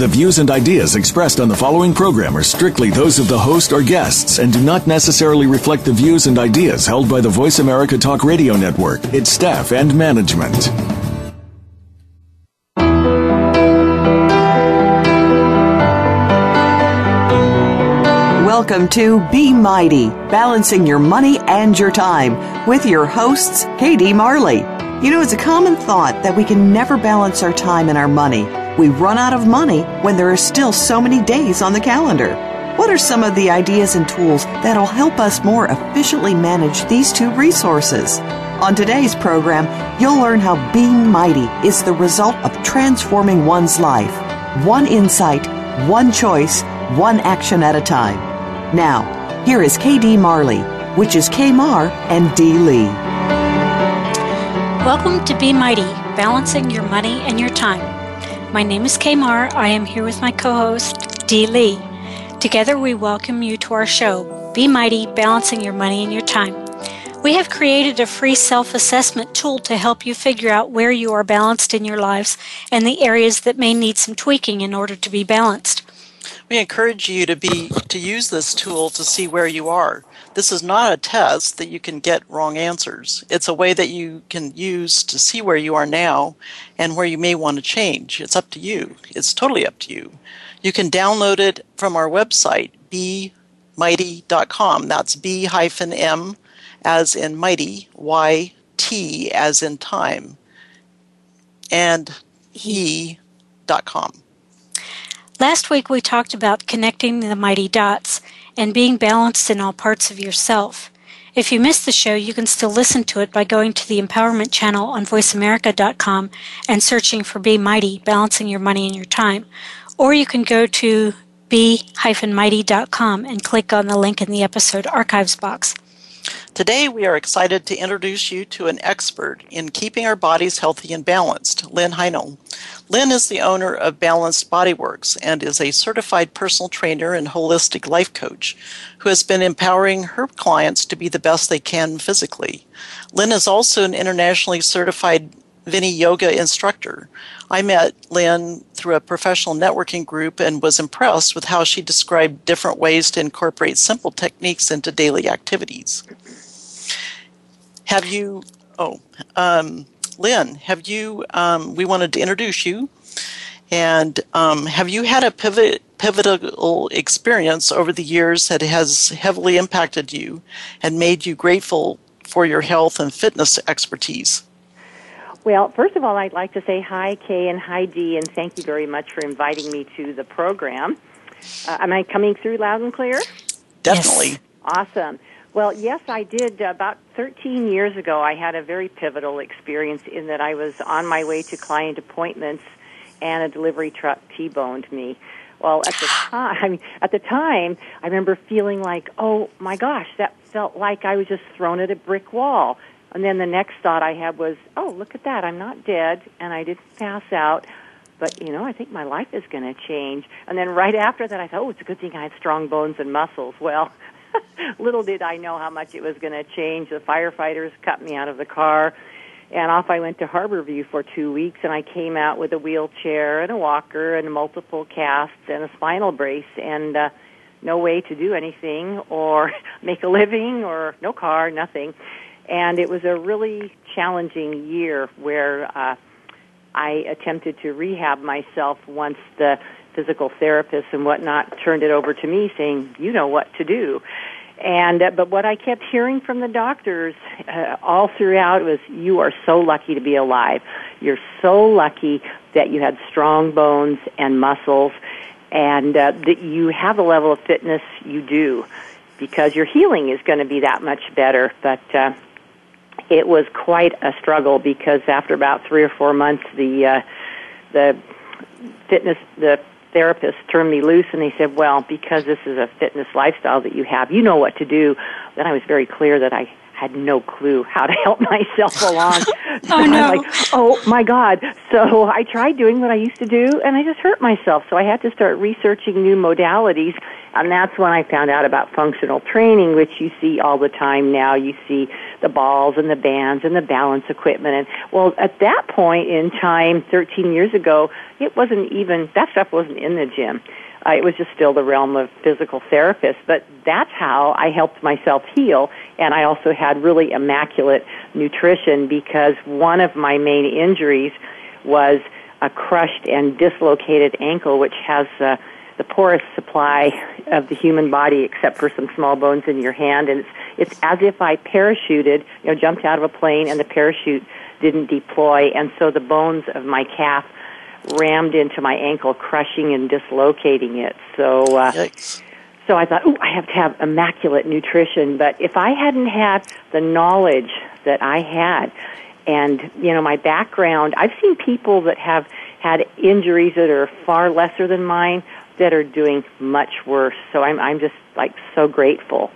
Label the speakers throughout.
Speaker 1: The views and ideas expressed on the following program are strictly those of the host or guests and do not necessarily reflect the views and ideas held by the Voice America Talk Radio Network, its staff, and management.
Speaker 2: Welcome to Be Mighty, balancing your money and your time with your hosts, KD Marley. You know, it's a common thought that we can never balance our time and our money. We run out of money when there are still so many days on the calendar. What are some of the ideas and tools that'll help us more efficiently manage these two resources? On today's program, you'll learn how being mighty is the result of transforming one's life. One insight, one choice, one action at a time. Now, here is KD Marley, which is K Mar and D Lee.
Speaker 3: Welcome to Be Mighty, balancing your money and your time. My name is Kamar. I am here with my co host, Dee Lee. Together, we welcome you to our show, Be Mighty Balancing Your Money and Your Time. We have created a free self assessment tool to help you figure out where you are balanced in your lives and the areas that may need some tweaking in order to be balanced.
Speaker 4: We encourage you to be to use this tool to see where you are. This is not a test that you can get wrong answers. It's a way that you can use to see where you are now and where you may want to change. It's up to you. It's totally up to you. You can download it from our website, bemighty.com. That's B hyphen M as in mighty, Y T as in time, and he.com.
Speaker 3: Last week we talked about connecting the mighty dots and being balanced in all parts of yourself. If you missed the show, you can still listen to it by going to the Empowerment channel on voiceamerica.com and searching for Be Mighty, Balancing Your Money and Your Time. Or you can go to be-mighty.com and click on the link in the episode archives box.
Speaker 4: Today, we are excited to introduce you to an expert in keeping our bodies healthy and balanced, Lynn Heinel. Lynn is the owner of Balanced Bodyworks and is a certified personal trainer and holistic life coach who has been empowering her clients to be the best they can physically. Lynn is also an internationally certified Viniyoga instructor. I met Lynn through a professional networking group and was impressed with how she described different ways to incorporate simple techniques into daily activities. Have you, oh, um, Lynn, have you, um, we wanted to introduce you. And um, have you had a pivot, pivotal experience over the years that has heavily impacted you and made you grateful for your health and fitness expertise?
Speaker 5: Well, first of all, I'd like to say hi, Kay, and hi, Dee, and thank you very much for inviting me to the program. Uh, am I coming through loud and clear?
Speaker 4: Definitely. Yes.
Speaker 5: Awesome. Well, yes, I did. About 13 years ago, I had a very pivotal experience in that I was on my way to client appointments and a delivery truck T-boned me. Well, at the time, at the time, I remember feeling like, oh my gosh, that felt like I was just thrown at a brick wall. And then the next thought I had was, oh, look at that. I'm not dead and I didn't pass out. But, you know, I think my life is going to change. And then right after that, I thought, oh, it's a good thing I had strong bones and muscles. Well, little did I know how much it was going to change. The firefighters cut me out of the car. And off I went to Harborview for two weeks, and I came out with a wheelchair and a walker and multiple casts and a spinal brace, and uh, no way to do anything or make a living or no car, nothing and it was a really challenging year where uh, I attempted to rehab myself once the physical therapist and whatnot turned it over to me, saying, "You know what to do." And uh, but what I kept hearing from the doctors uh, all throughout was, "You are so lucky to be alive. You're so lucky that you had strong bones and muscles, and uh, that you have the level of fitness you do." Because your healing is going to be that much better. But uh, it was quite a struggle because after about three or four months, the uh, the fitness the therapist turned me loose and he said, "Well, because this is a fitness lifestyle that you have, you know what to do." Then I was very clear that I had no clue how to help myself along.
Speaker 3: Oh
Speaker 5: so
Speaker 3: no!
Speaker 5: I'm like, oh my God! So I tried doing what I used to do, and I just hurt myself. So I had to start researching new modalities, and that's when I found out about functional training, which you see all the time now. You see the balls and the bands and the balance equipment, and well, at that point in time, 13 years ago, it wasn't even that stuff wasn't in the gym. Uh, it was just still the realm of physical therapists, but that's how I helped myself heal. And I also had really immaculate nutrition because one of my main injuries was a crushed and dislocated ankle, which has uh, the poorest supply of the human body except for some small bones in your hand. And it's, it's as if I parachuted, you know, jumped out of a plane and the parachute didn't deploy. And so the bones of my calf rammed into my ankle, crushing and dislocating it. So, uh,
Speaker 4: Yikes.
Speaker 5: so I thought, oh, I have to have immaculate nutrition. But if I hadn't had the knowledge that I had, and you know my background, I've seen people that have had injuries that are far lesser than mine that are doing much worse. So I'm I'm just like so grateful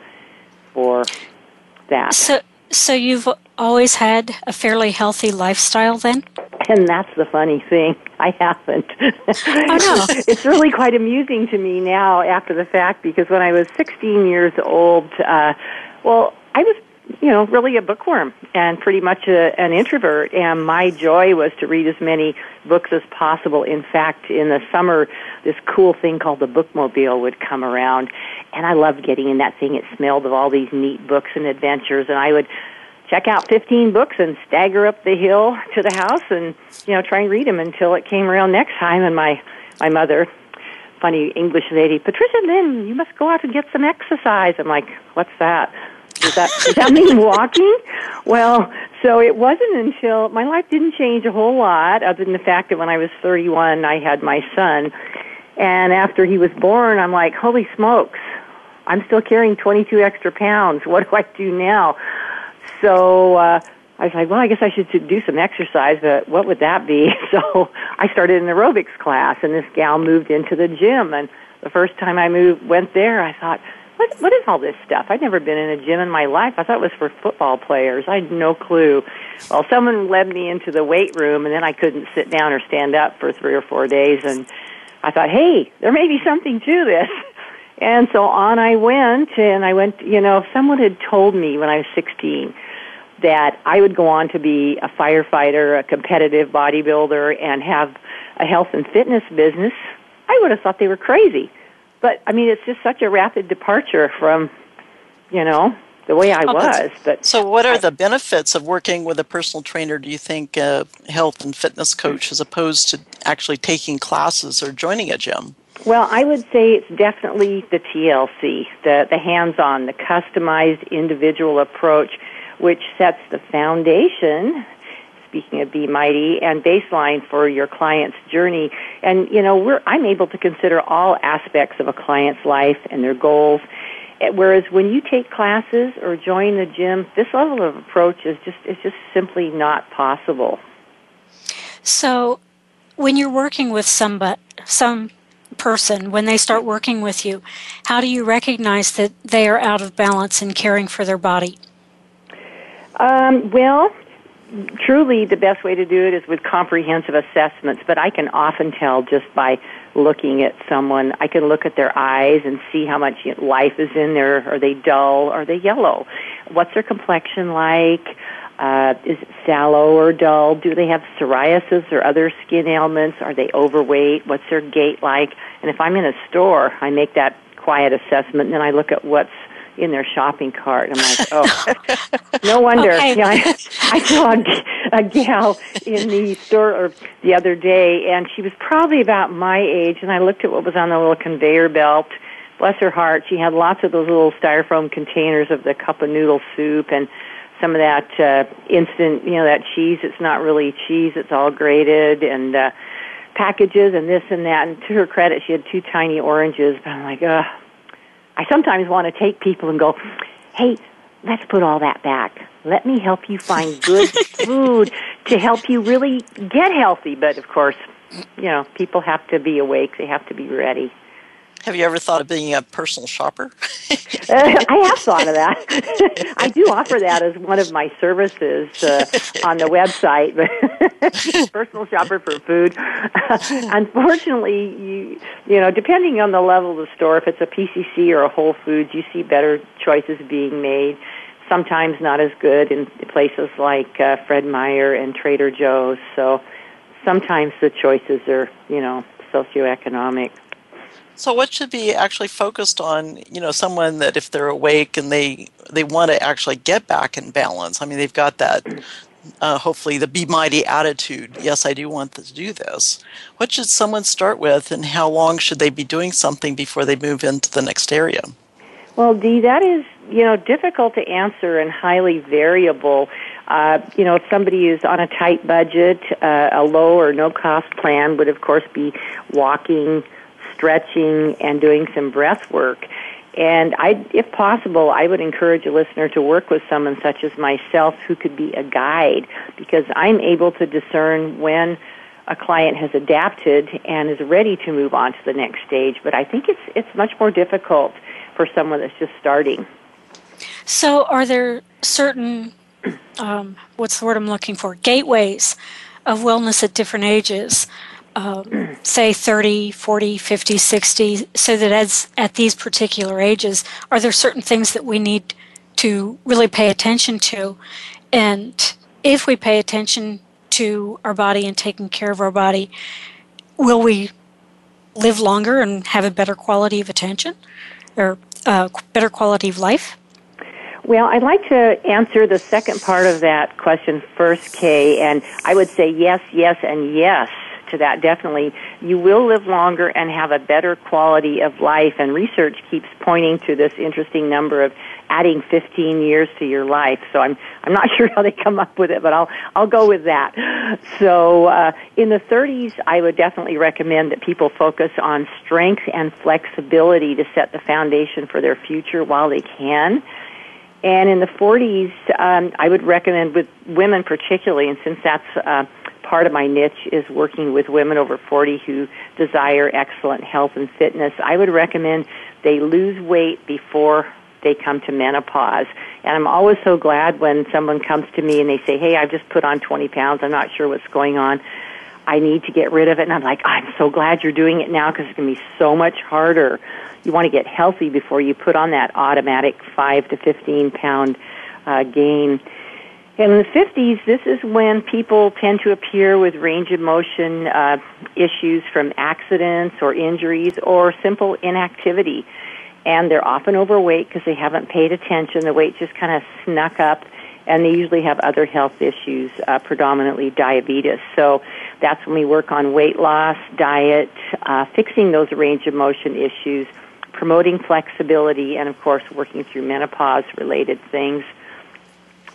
Speaker 5: for that.
Speaker 3: So, so you've always had a fairly healthy lifestyle then?
Speaker 5: And that's the funny thing. I haven't.
Speaker 3: Oh, no.
Speaker 5: it's really quite amusing to me now after the fact because when I was 16 years old, uh, well, I was, you know, really a bookworm and pretty much a, an introvert. And my joy was to read as many books as possible. In fact, in the summer, this cool thing called the bookmobile would come around. And I loved getting in that thing. It smelled of all these neat books and adventures. And I would check out 15 books and stagger up the hill to the house and you know try and read them until it came around next time and my my mother funny english lady patricia lynn you must go out and get some exercise i'm like what's that does that does that mean walking well so it wasn't until my life didn't change a whole lot other than the fact that when i was 31 i had my son and after he was born i'm like holy smokes i'm still carrying 22 extra pounds what do i do now so uh, I was like, well, I guess I should do some exercise, but what would that be? So I started an aerobics class, and this gal moved into the gym. And the first time I moved, went there, I thought, what, what is all this stuff? I'd never been in a gym in my life. I thought it was for football players. I had no clue. Well, someone led me into the weight room, and then I couldn't sit down or stand up for three or four days. And I thought, hey, there may be something to this. And so on I went, and I went, you know, if someone had told me when I was 16 that I would go on to be a firefighter, a competitive bodybuilder, and have a health and fitness business, I would have thought they were crazy. But I mean, it's just such a rapid departure from, you know, the way I
Speaker 4: Oh,
Speaker 5: was. But
Speaker 4: So, what are the benefits of working with a personal trainer, do you think, a health and fitness coach, as opposed to actually taking classes or joining a gym?
Speaker 5: Well, I would say it's definitely the TLC, the, the hands-on, the customized individual approach, which sets the foundation, speaking of Be Mighty, and baseline for your client's journey. And, you know, we're, I'm able to consider all aspects of a client's life and their goals. Eh, Whereas when you take classes or join the gym, this level of approach is just, is just simply not possible.
Speaker 3: So, when you're working with somebody, some person, when they start working with you, how do you recognize that they are out of balance in caring for their body?
Speaker 5: Um, well, truly the best way to do it is with comprehensive assessments, but I can often tell just by looking at someone. I can look at their eyes and see how much life is in there. Are they dull? Are they yellow? What's their complexion like? Uh, is it sallow or dull? Do they have psoriasis or other skin ailments? Are they overweight? What's their gait like? And if I'm in a store, I make that quiet assessment and then I look at what's in their shopping cart. I'm like, oh, no wonder.
Speaker 3: Okay.
Speaker 5: Yeah, I, I saw a, a gal in the store or the other day, and she was probably about my age. And I looked at what was on the little conveyor belt. Bless her heart, she had lots of those little styrofoam containers of the cup of noodle soup and some of that uh, instant, you know, that cheese. It's not really cheese; it's all grated and. uh packages and this and that and to her credit she had two tiny oranges but i'm like ugh I sometimes want to take people and go, hey, let's put all that back. Let me help you find good food to help you really get healthy. But of course, you know, people have to be awake. They have to be ready.
Speaker 4: Have you ever thought of being a personal shopper?
Speaker 5: uh, I have thought of that. I do offer that as one of my services uh, on the website. personal shopper for food. Unfortunately, you you know, depending on the level of the store, if it's a PCC or a Whole Foods, you see better choices being made. Sometimes not as good in places like uh, Fred Meyer and Trader Joe's. So sometimes the choices are, you know, socioeconomic.
Speaker 4: So what should be actually focused on, you know, someone that if they're awake and they they want to actually get back in balance. I mean, they've got that uh, hopefully the be mighty attitude. Yes, I do want to do this. What should someone start with, and how long should they be doing something before they move into the next area?
Speaker 5: Well, Dee, that is you know difficult to answer and highly variable. Uh, you know, if somebody is on a tight budget, uh, a low or no cost plan would of course be walking, stretching, and doing some breath work. And I, if possible, I would encourage a listener to work with someone such as myself who could be a guide because I'm able to discern when a client has adapted and is ready to move on to the next stage. But I think it's it's much more difficult for someone that's just starting.
Speaker 3: So, are there certain um, what's the word I'm looking for? Gateways of wellness at different ages um, say 30, 40, 50, 60, so that as at these particular ages, are there certain things that we need to really pay attention to? And if we pay attention to our body and taking care of our body, will we live longer and have a better quality of attention or uh, better quality of life?
Speaker 5: Well, I'd like to answer the second part of that question first, Kay, and I would say yes, yes, and yes to that, definitely. You will live longer and have a better quality of life, and research keeps pointing to this interesting number of adding 15 years to your life. So I'm I'm not sure how they come up with it, but I'll I'll go with that. So uh, in the 30s, I would definitely recommend that people focus on strength and flexibility to set the foundation for their future while they can. And in the 40s, um, I would recommend with women particularly, and since that's uh, part of my niche is working with women over 40 who desire excellent health and fitness. I would recommend they lose weight before they come to menopause. And I'm always so glad when someone comes to me and they say, Hey, I've just put on 20 pounds. I'm not sure what's going on. I need to get rid of it. And I'm like, I'm so glad you're doing it now because it's going to be so much harder. You want to get healthy before you put on that automatic 5 to 15 pound uh, gain. In the 50s, this is when people tend to appear with range of motion uh, issues from accidents or injuries or simple inactivity. And they're often overweight because they haven't paid attention. The weight just kind of snuck up, and they usually have other health issues, uh, predominantly diabetes. So that's when we work on weight loss, diet, uh, fixing those range of motion issues, promoting flexibility, and of course, working through menopause related things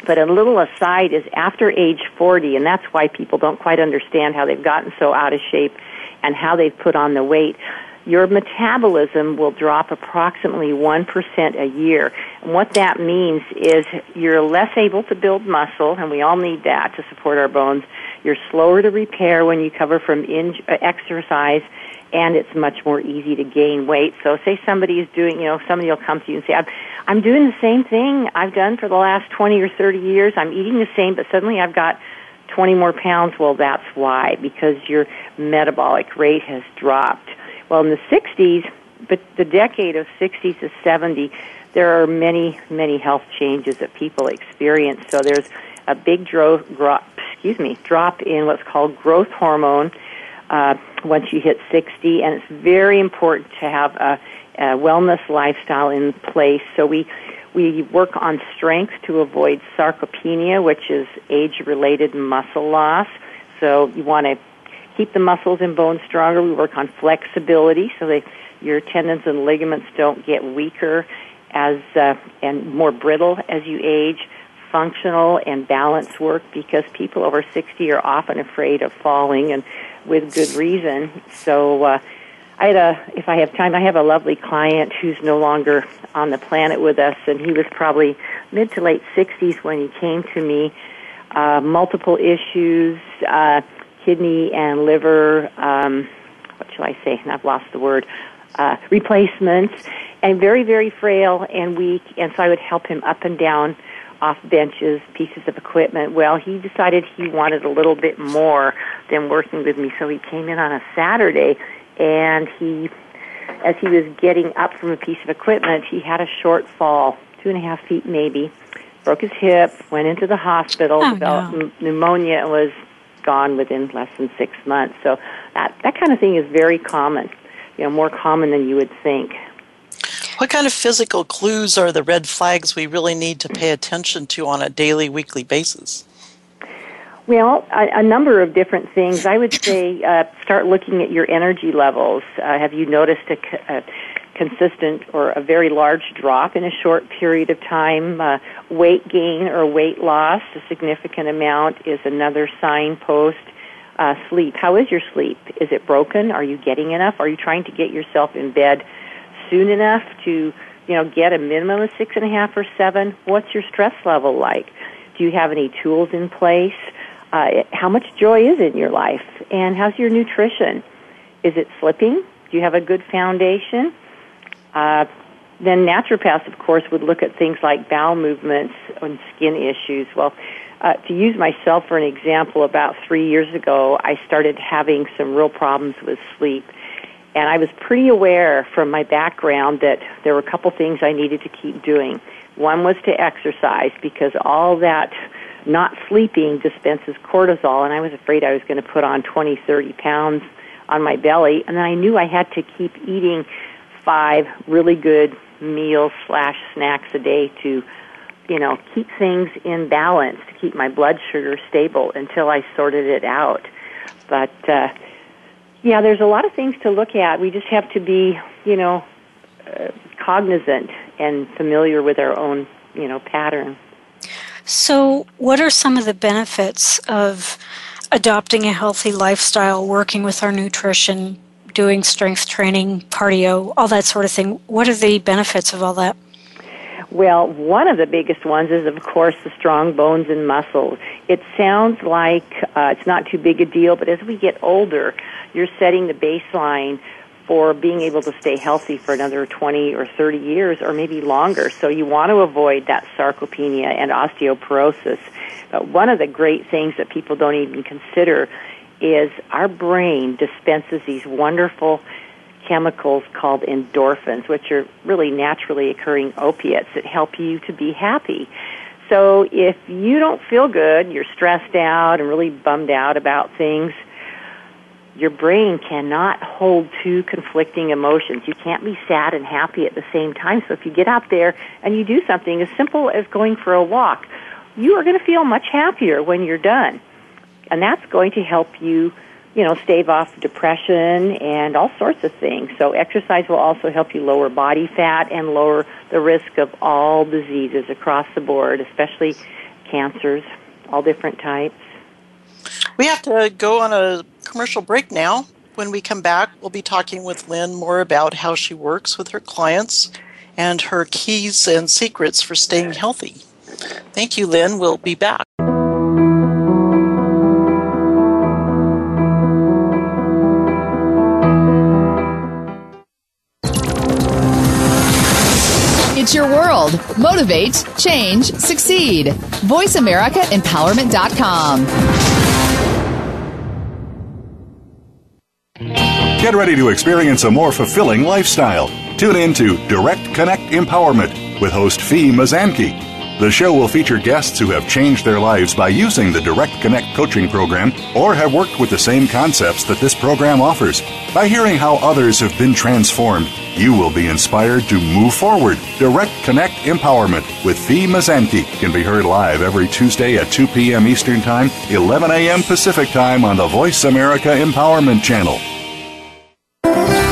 Speaker 5: but a little aside is after age 40, and that's why people don't quite understand how they've gotten so out of shape and how they've put on the weight. Your metabolism will drop approximately 1% a year. And what that means is you're less able to build muscle, and we all need that to support our bones. You're slower to repair when you cover from in- uh, exercise, and it's much more easy to gain weight. So say somebody is doing, you know, somebody will come to you and say, I'm, I'm doing the same thing I've done for the last 20 or 30 years. I'm eating the same, but suddenly I've got 20 more pounds. Well, that's why, because your metabolic rate has dropped. Well, in the 60s, but the decade of 60s to 70, there are many, many health changes that people experience. So there's a big dro- drop, excuse me, drop in what's called growth hormone uh, once you hit 60, and it's very important to have a, a wellness lifestyle in place. So we we work on strength to avoid sarcopenia, which is age-related muscle loss. So you want to keep the muscles and bones stronger. We work on flexibility so that your tendons and ligaments don't get weaker as uh, and more brittle as you age. Functional and balance work because people over 60 are often afraid of falling and with good reason. So uh, I had a, if I have time, I have a lovely client who's no longer on the planet with us, and he was probably mid to late 60s when he came to me. Uh, multiple issues, uh, kidney and liver, um, what shall I say? I've lost the word. uh, replacements, and very, very frail and weak. And so I would help him up and down off benches, pieces of equipment. Well, he decided he wanted a little bit more than working with me, so he came in on a Saturday, and he, as he was getting up from a piece of equipment, he had a short fall, two and a half feet maybe, broke his hip, went into the hospital,
Speaker 3: oh,
Speaker 5: developed
Speaker 3: no.
Speaker 5: pneumonia, and was gone within less than six months. So that that kind of thing is very common, you know, more common than you would think.
Speaker 4: What kind of physical clues are the red flags we really need to pay attention to on a daily, weekly basis?
Speaker 5: Well, a, a number of different things. I would say uh, start looking at your energy levels. Uh, have you noticed a, consistent or a very large drop in a short period of time? Uh, weight gain or weight loss, a significant amount, is another signpost. Uh, sleep. How is your sleep? Is it broken? Are you getting enough? Are you trying to get yourself in bed soon enough to, you know, get a minimum of six and a half or seven? What's your stress level like? Do you have any tools in place? Uh, how much joy is in your life? And how's your nutrition? Is it slipping? Do you have a good foundation? Uh, then naturopaths, of course, would look at things like bowel movements and skin issues. Well, uh, to use myself for an example, about three years ago, I started having some real problems with sleep. And I was pretty aware from my background that there were a couple things I needed to keep doing. One was to exercise because all that not sleeping dispenses cortisol, and I was afraid I was going to put on 20, 30 pounds on my belly. And then I knew I had to keep eating five really good meals slash snacks a day to, you know, keep things in balance, to keep my blood sugar stable until I sorted it out. But, uh, yeah, there's a lot of things to look at. We just have to be, you know, uh, cognizant and familiar with our own, you know, pattern.
Speaker 3: So, what are some of the benefits of adopting a healthy lifestyle, working with our nutrition, doing strength training, cardio, all that sort of thing? What are the benefits of all that?
Speaker 5: Well, one of the biggest ones is, of course, the strong bones and muscles. It sounds like uh, it's not too big a deal, but as we get older, you're setting the baseline for being able to stay healthy for another 20 or 30 years or maybe longer. So you want to avoid that sarcopenia and osteoporosis. But one of the great things that people don't even consider is our brain dispenses these wonderful chemicals called endorphins, which are really naturally occurring opiates that help you to be happy. So if you don't feel good, you're stressed out and really bummed out about things, your brain cannot hold two conflicting emotions. You can't be sad and happy at the same time. So if you get out there and you do something as simple as going for a walk, you are going to feel much happier when you're done. And that's going to help you, you know, stave off depression and all sorts of things. So exercise will also help you lower body fat and lower the risk of all diseases across the board, especially cancers, all different types.
Speaker 4: We have to go on a commercial break now. When we come back, we'll be talking with Lynn more about how she works with her clients and her keys and secrets for staying healthy. Thank you, Lynn. We'll be back.
Speaker 6: It's your world. Motivate, change, succeed. VoiceAmericaEmpowerment.com.
Speaker 7: Get ready to experience a more fulfilling lifestyle. Tune in to Direct Connect Empowerment with host Fee Mazanke. The show will feature guests who have changed their lives by using the Direct Connect coaching program or have worked with the same concepts that this program offers. By hearing how others have been transformed, you will be inspired to move forward. Direct Connect Empowerment with Fee Mazanke can be heard live every Tuesday at 2 p.m. Eastern Time, 11 a.m. Pacific Time on the Voice America Empowerment Channel.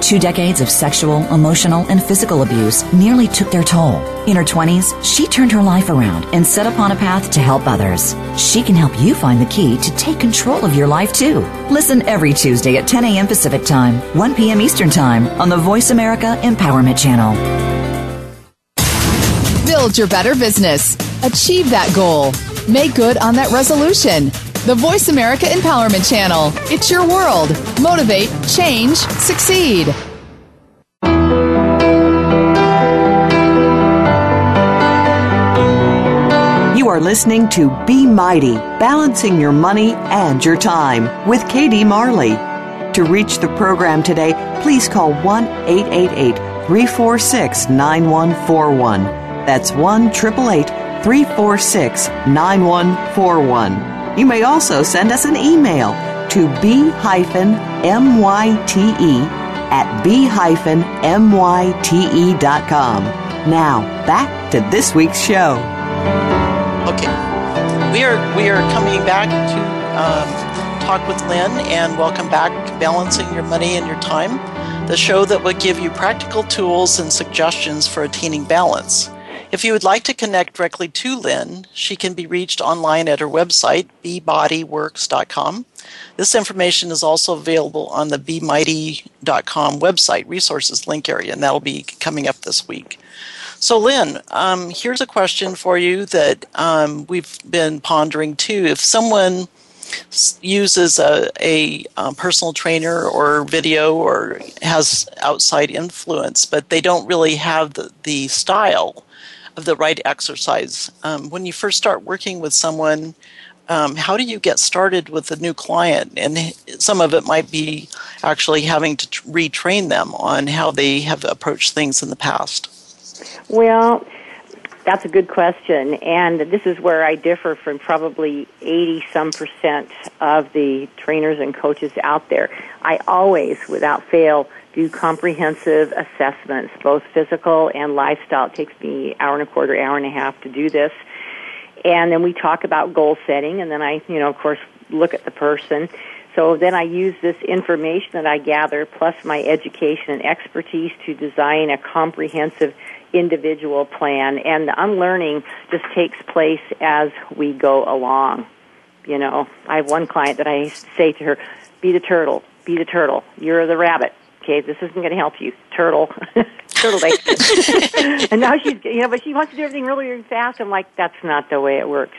Speaker 8: Two decades of sexual, emotional, and physical abuse nearly took their toll. In her 20s, she turned her life around and set upon a path to help others. She can help you find the key to take control of your life too. Listen every Tuesday at 10 a.m. Pacific Time, 1 p.m. Eastern Time on the Voice America Empowerment Channel.
Speaker 6: Build your better business. Achieve that goal. Make good on that resolution. The Voice America Empowerment Channel. It's your world. Motivate, change, succeed.
Speaker 2: You are listening to Be Mighty, balancing your money and your time with Katie Marley. To reach the program today, please call 1 888 346 9141. That's 1 888 346 9141. You may also send us an email to b-myte at b-myte.com. Now, back to this week's show.
Speaker 4: Okay, we are we are coming back to um, talk with Lynn, and welcome back Balancing Your Money and Your Time, the show that will give you practical tools and suggestions for attaining balance. If you would like to connect directly to Lynn, she can be reached online at her website, bebodyworks.com. This information is also available on the bemighty.com website resources link area, and that'll be coming up this week. So, Lynn, um, here's a question for you that um, we've been pondering too. If someone uses a, a, um, personal trainer or video or has outside influence, but they don't really have the, the style of the right exercise, um, when you first start working with someone, um, how do you get started with a new client? And some of it might be actually having to retrain them on how they have approached things in the past.
Speaker 5: Well, that's a good question, and this is where I differ from probably 80 some percent of the trainers and coaches out there. I always, without fail, do comprehensive assessments, both physical and lifestyle. It takes me hour and a quarter, hour and a half to do this. And then we talk about goal setting, and then I, you know, of course, look at the person. So then I use this information that I gather plus my education and expertise to design a comprehensive individual plan and the unlearning just takes place as we go along. You know, I have one client that I say to her, be the turtle, be the turtle, you're the rabbit. Okay, this isn't going to help you. Turtle, turtle day. and now she's, you know, but she wants to do everything really, really fast. I'm like, that's not the way it works.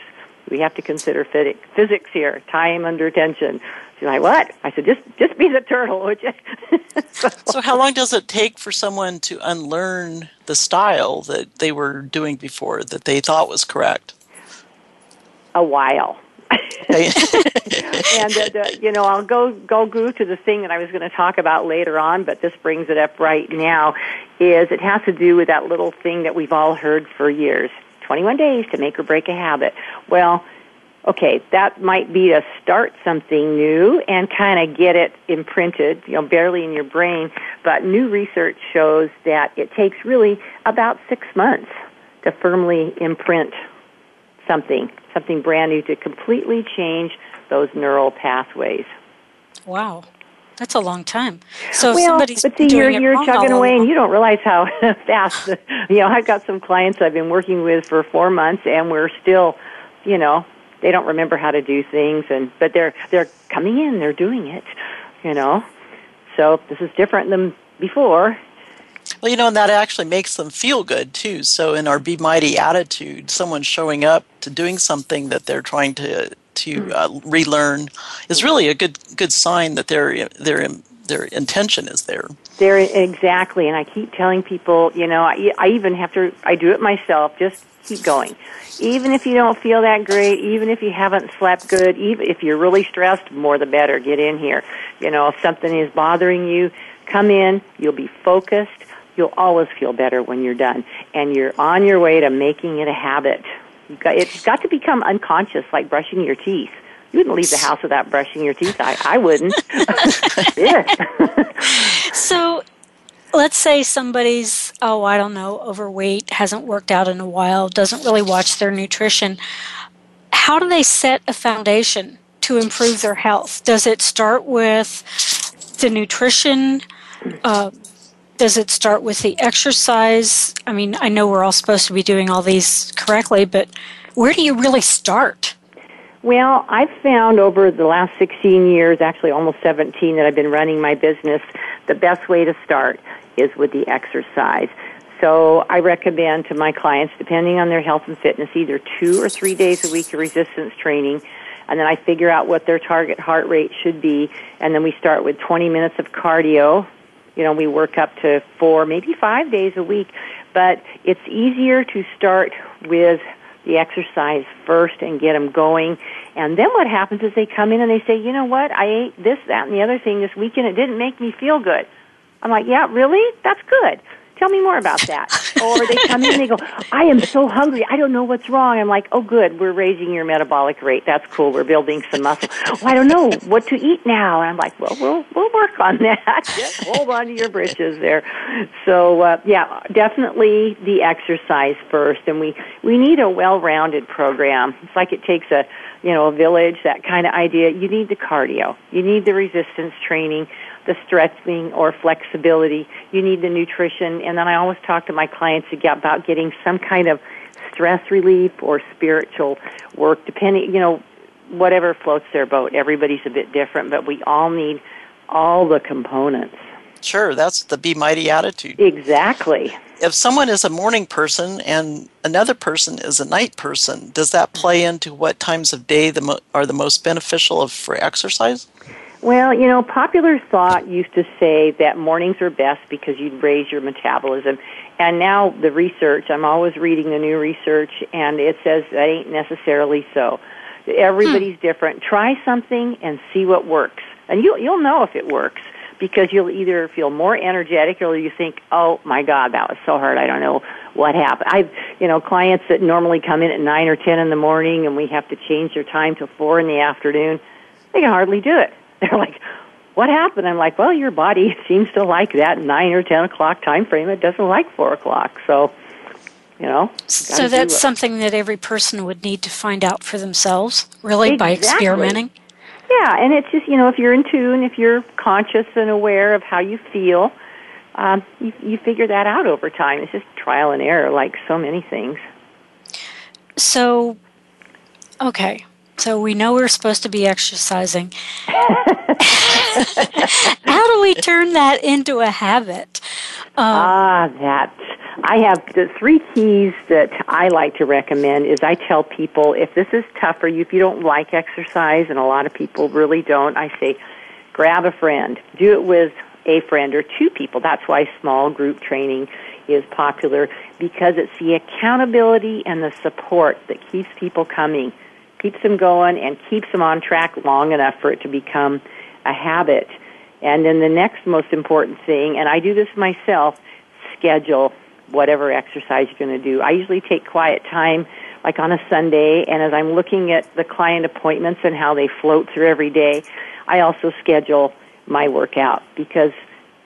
Speaker 5: We have to consider physics here, time under tension. She's like, "What?" I said, "Just, just be the turtle, would you?"
Speaker 4: so, so, how long does it take for someone to unlearn the style that they were doing before that they thought was correct?
Speaker 5: A while. and uh, you know, I'll go go go to the thing that I was going to talk about later on, but this brings it up right now. Is it has to do with that little thing that we've all heard for years: 21 days to make or break a habit. Well okay, that might be to start something new and kind of get it imprinted, you know, barely in your brain. But new research shows that it takes really about six months to firmly imprint something, something brand new to completely change those neural pathways.
Speaker 3: Wow. That's a long time. So
Speaker 5: well,
Speaker 3: somebody's
Speaker 5: but see,
Speaker 3: you're,
Speaker 5: you're chugging away, and you don't realize how fast. You know, I've got some clients I've been working with for four months, and we're still, you know, they don't remember how to do things and but they're they're coming in they're doing it you know so this is different than before
Speaker 4: well you know and that actually makes them feel good too so in our be mighty attitude someone showing up to doing something that they're trying to to hmm. uh, relearn is really a good good sign that their their their intention is there.
Speaker 5: There exactly, and I keep telling people, you know, I, I even have to. I do it myself. Just keep going even if you don't feel that great, even if you haven't slept good, even if you're really stressed, more the better. Get in here. You know, if something is bothering you, come in. You'll be focused. You'll always feel better when you're done, and you're on your way to making it a habit. You've got, it's got to become unconscious, like brushing your teeth. You wouldn't leave the house without brushing your teeth. I, I wouldn't.
Speaker 3: so let's say somebody's oh i don't know overweight hasn't worked out in a while doesn't really watch their nutrition how do they set a foundation to improve their health does it start with the nutrition uh, does it start with the exercise i mean i know we're all supposed to be doing all these correctly but where do you really start
Speaker 5: well, I've found over the last 16 years, actually almost 17 that I've been running my business, the best way to start is with the exercise. So I recommend to my clients, depending on their health and fitness, either two or three days a week of resistance training. And then I figure out what their target heart rate should be. And then we start with 20 minutes of cardio. You know, we work up to four, maybe five days a week. But it's easier to start with the exercise first and get them going. And then what happens is they come in and they say, you know what, I ate this, that, and the other thing this weekend. It didn't make me feel good. I'm like, yeah, really? That's good. Tell me more about that. or they come in and they go, I am so hungry. I don't know what's wrong. I'm like, oh, good. We're raising your metabolic rate. That's cool. We're building some muscle. well, I don't know what to eat now. And I'm like, well, we'll we'll work on that. Just hold on to your britches there. So uh, yeah, definitely the exercise first, and we we need a well-rounded program. It's like it takes a you know a village, that kind of idea. You need the cardio. You need the resistance training the stretching or flexibility. You need the nutrition. And then I always talk to my clients about getting some kind of stress relief or spiritual work, depending, you know, whatever floats their boat. Everybody's a bit different, but we all need all the components.
Speaker 4: Sure, that's the be mighty attitude.
Speaker 5: Exactly.
Speaker 4: If someone is a morning person and another person is a night person, does that play mm-hmm. into what times of day the mo- are the most beneficial of, for exercise?
Speaker 5: Well, you know, popular thought used to say that mornings are best because you'd raise your metabolism. And now the research, I'm always reading the new research, and it says that ain't necessarily so. Everybody's hmm. different. Try something and see what works. And you'll, you'll know if it works because you'll either feel more energetic or you think, oh my God, that was so hard. I don't know what happened. I've, you know, clients that normally come in at 9 or 10 in the morning and we have to change their time to 4 in the afternoon. They can hardly do it they're like, what happened? I'm like, well, your body seems to like that nine or ten o'clock time frame. It doesn't like four o'clock. So, you know.
Speaker 3: So that's something that every person would need to find out for themselves, really, exactly. by experimenting.
Speaker 5: Yeah, and it's just you know if you're in tune, if you're conscious and aware of how you feel, um, you, you figure that out over time. It's just trial and error, like so many things.
Speaker 3: So, okay, so we know we're supposed to be exercising. How do we turn that into a habit?
Speaker 5: Um, ah, that. I have the three keys that I like to recommend is I tell people if this is tough for you, if you don't like exercise, and a lot of people really don't, I say grab a friend. Do it with a friend or two people. That's why small group training is popular because it's the accountability and the support that keeps people coming keeps them going and keeps them on track long enough for it to become a habit. And then the next most important thing, and I do this myself, schedule whatever exercise you're going to do. I usually take quiet time like on a Sunday and as I'm looking at the client appointments and how they float through every day, I also schedule my workout because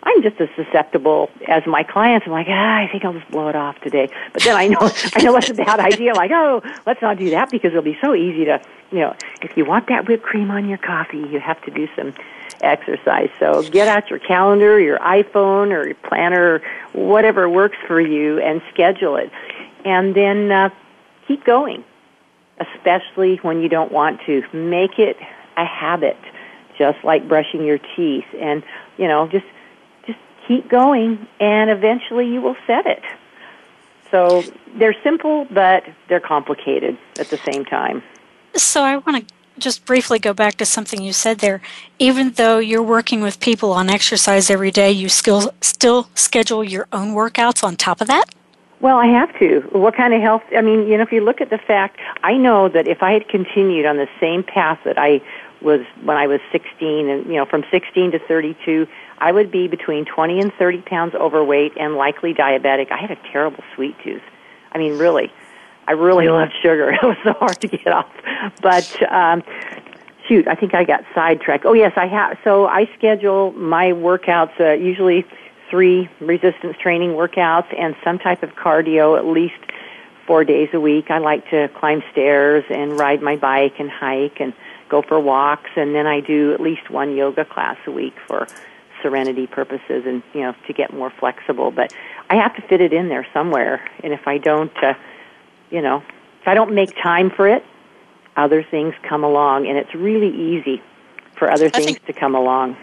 Speaker 5: I'm just as susceptible as my clients. I'm like, ah, I think I'll just blow it off today. But then I know, I know it's a bad idea. Like, oh, let's not do that because it'll be so easy to, you know, if you want that whipped cream on your coffee, you have to do some exercise. So get out your calendar, your iPhone or your planner, whatever works for you and schedule it. And then, uh, keep going. Especially when you don't want to. Make it a habit. Just like brushing your teeth and, you know, just keep going, and eventually you will set it. So they're simple, but they're complicated at the same time.
Speaker 3: So I want to just briefly go back to something you said there. Even though you're working with people on exercise every day, you still still schedule your own workouts on top of that?
Speaker 5: Well, I have to. What kind of health? I mean, you know, if you look at the fact, I know that if I had continued on the same path that I was when I was 16 and, you know, from 16 to 32, I would be between 20 and 30 pounds overweight and likely diabetic. I had a terrible sweet tooth. I mean, really. I really loved sugar. It was so hard to get off. But, um, shoot, I think I got sidetracked. Oh, yes, I have. So I schedule my workouts, uh, usually three resistance training workouts and some type of cardio at least four days a week. I like to climb stairs and ride my bike and hike and go for walks. And then I do at least one yoga class a week for serenity purposes and you know to get more flexible but i have to fit it in there somewhere. And if i don't uh, you know if i don't make time for it other things come along. And it's really easy for other things think, to come along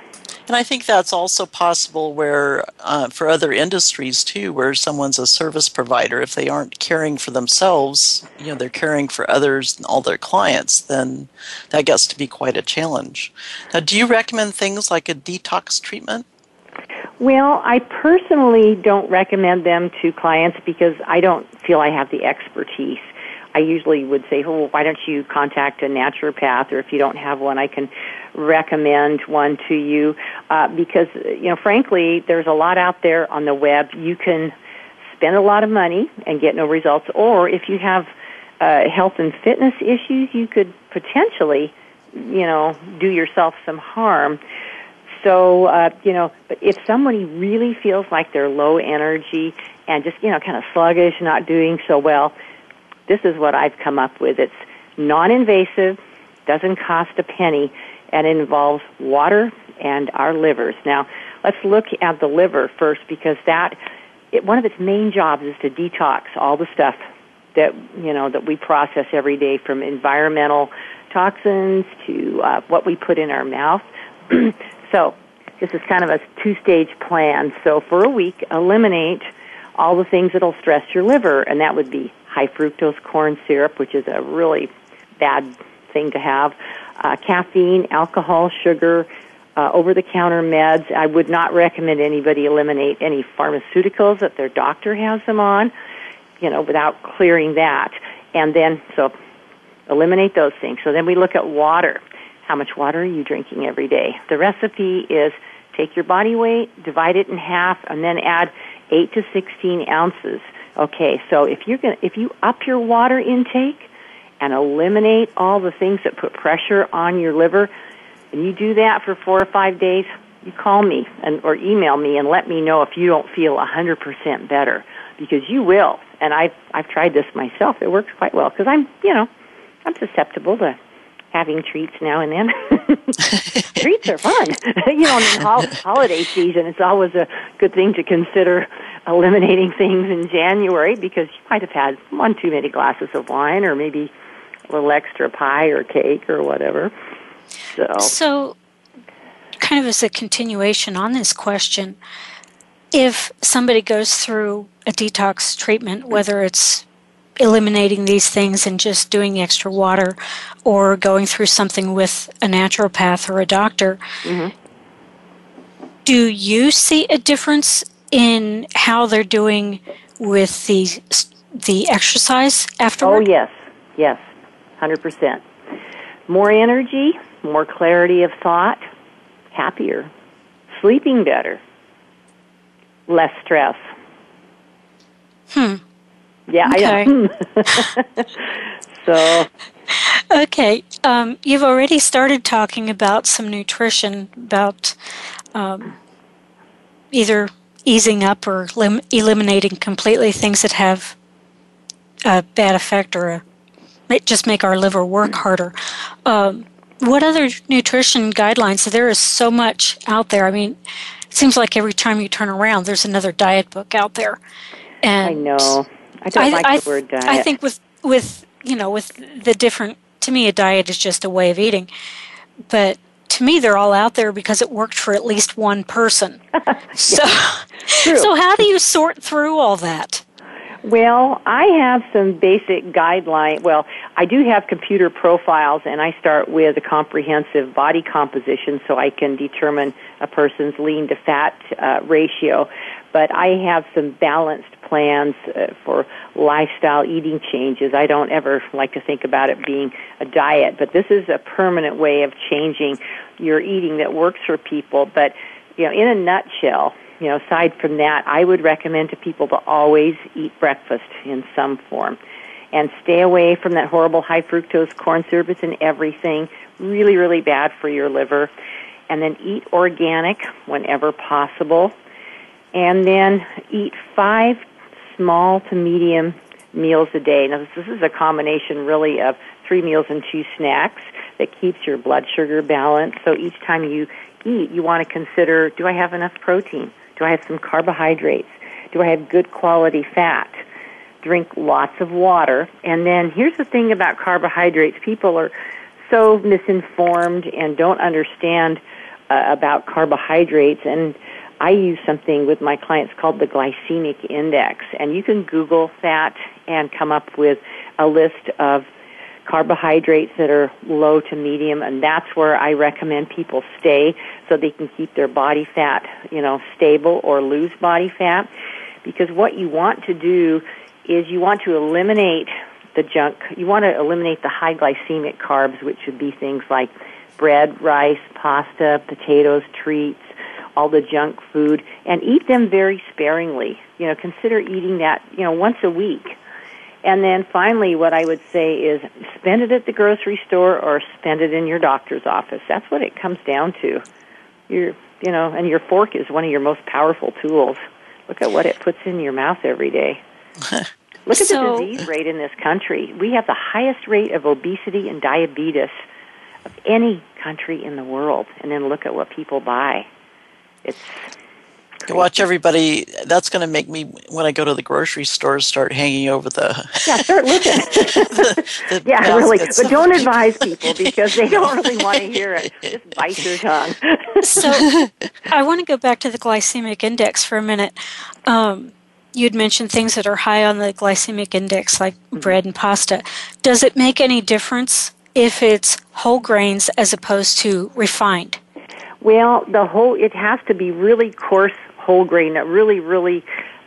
Speaker 4: And I think that's also possible where, uh, for other industries too, where someone's a service provider, if they aren't caring for themselves, you know, they're caring for others and all their clients, then that gets to be quite a challenge. Now, do you recommend things like a detox treatment?
Speaker 5: Well, I personally don't recommend them to clients because I don't feel I have the expertise. I usually would say, oh, why don't you contact a naturopath, or if you don't have one, I can recommend one to you. Uh, because, you know, frankly, there's a lot out there on the web. You can spend a lot of money and get no results, or if you have uh, health and fitness issues, you could potentially, you know, do yourself some harm. So, uh, you know, but if somebody really feels like they're low energy and just, you know, kind of sluggish, not doing so well, this is what I've come up with. It's non-invasive, doesn't cost a penny, and involves water and our livers. Now, let's look at the liver first because that it, one of its main jobs is to detox all the stuff that you know that we process every day from environmental toxins to uh, what we put in our mouth. so this is kind of a two-stage plan. So for a week, eliminate all the things that'll stress your liver, and that would be high fructose corn syrup, which is a really bad thing to have, uh, caffeine, alcohol, sugar, uh, over-the-counter meds. I would not recommend anybody eliminate any pharmaceuticals that their doctor has them on, you know, without clearing that. And then, so eliminate those things. So then we look at water. How much water are you drinking every day? The recipe is take your body weight, divide it in half, and then add 8 to 16 ounces Okay, so if you're going if you up your water intake and eliminate all the things that put pressure on your liver, and you do that for 4 or 5 days, you call me and or email me and let me know if you don't feel a 100% better because you will. And I've I've tried this myself. It works quite well because I'm, you know, I'm susceptible to having treats now and then. treats are fun. you know, in holiday season, it's always a good thing to consider eliminating things in January because you might have had one too many glasses of wine or maybe a little extra pie or cake or whatever. So,
Speaker 3: so kind of as a continuation on this question, if somebody goes through a detox treatment, whether it's eliminating these things and just doing extra water or going through something with a naturopath or a doctor, mm-hmm. do you see a difference in how they're doing with the the exercise afterward?
Speaker 5: Oh yes, yes, hundred percent. More energy, more clarity of thought, happier, sleeping better, less stress.
Speaker 3: Hmm.
Speaker 5: Yeah,
Speaker 3: okay.
Speaker 5: I so.
Speaker 3: Okay, um, you've already started talking about some nutrition, about um, either easing up or lim- eliminating completely things that have a bad effect or a, just make our liver work harder. Um, what other nutrition guidelines? There is so much out there. I mean, it seems like every time you turn around, there's another diet book out there. And
Speaker 5: I know. I don't I, like I, the word diet.
Speaker 3: I think with with you know with the different. To me, a diet is just a way of eating, but to me they're all out there because it worked for at least one person. so so how do you sort through all that?
Speaker 5: Well, I have some basic guidelines. Well, I do have computer profiles and I start with a comprehensive body composition so I can determine a person's lean to fat uh, ratio. But I have some balanced plans uh, for lifestyle eating changes. I don't ever like to think about it being a diet, but this is a permanent way of changing your eating that works for people. But, you know, in a nutshell, you know, aside from that, I would recommend to people to always eat breakfast in some form and stay away from that horrible high fructose corn syrup. It's in everything. Really, really bad for your liver. And then eat organic whenever possible. And then eat five small to medium meals a day. Now, this is a combination really of three meals and two snacks that keeps your blood sugar balanced. So each time you eat, you want to consider, do I have enough protein? Do I have some carbohydrates? Do I have good quality fat? Drink lots of water. And then here's the thing about carbohydrates. People are so misinformed and don't understand uh, about carbohydrates and I use something with my clients called the glycemic index, and you can Google that and come up with a list of carbohydrates that are low to medium, and that's where I recommend people stay so they can keep their body fat, you know, stable or lose body fat. Because what you want to do is you want to eliminate the junk. You want to eliminate the high glycemic carbs, which would be things like bread, rice, pasta, potatoes, treats, all the junk food, and eat them very sparingly. You know, consider eating that, you know, once a week and then finally, what I would say is spend it at the grocery store or spend it in your doctor's office. That's what it comes down to. Your, you know, and your fork is one of your most powerful tools. Look at what it puts in your mouth every day. Look at so, the disease rate in this country. We have the highest rate of obesity and diabetes of any country in the world. And then look at what people buy. It's
Speaker 4: to watch everybody. That's going to make me, when I go to the grocery store, start hanging over the.
Speaker 5: Yeah, start looking. the, the yeah, really. But don't advise people because they don't really want to hear it. Just bite your tongue.
Speaker 3: so I want to go back to the glycemic index for a minute. Um, you'd mentioned things that are high on the glycemic index, like mm-hmm. bread and pasta. Does it make any difference if it's whole grains as opposed to refined?
Speaker 5: Well, the whole it has to be really coarse whole grain really, really,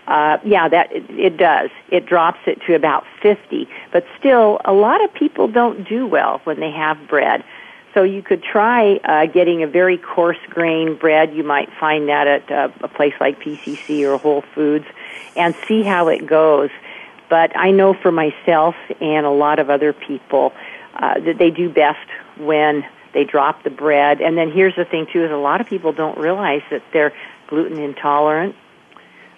Speaker 5: uh, yeah, that it, it does. It drops it to about 50. But still, a lot of people don't do well when they have bread. So you could try uh, getting a very coarse grain bread. You might find that at uh, a place like PCC or Whole Foods, and see how it goes. But I know for myself and a lot of other people uh, that they do best when they drop the bread. And then here's the thing too: is a lot of people don't realize that they're gluten intolerant.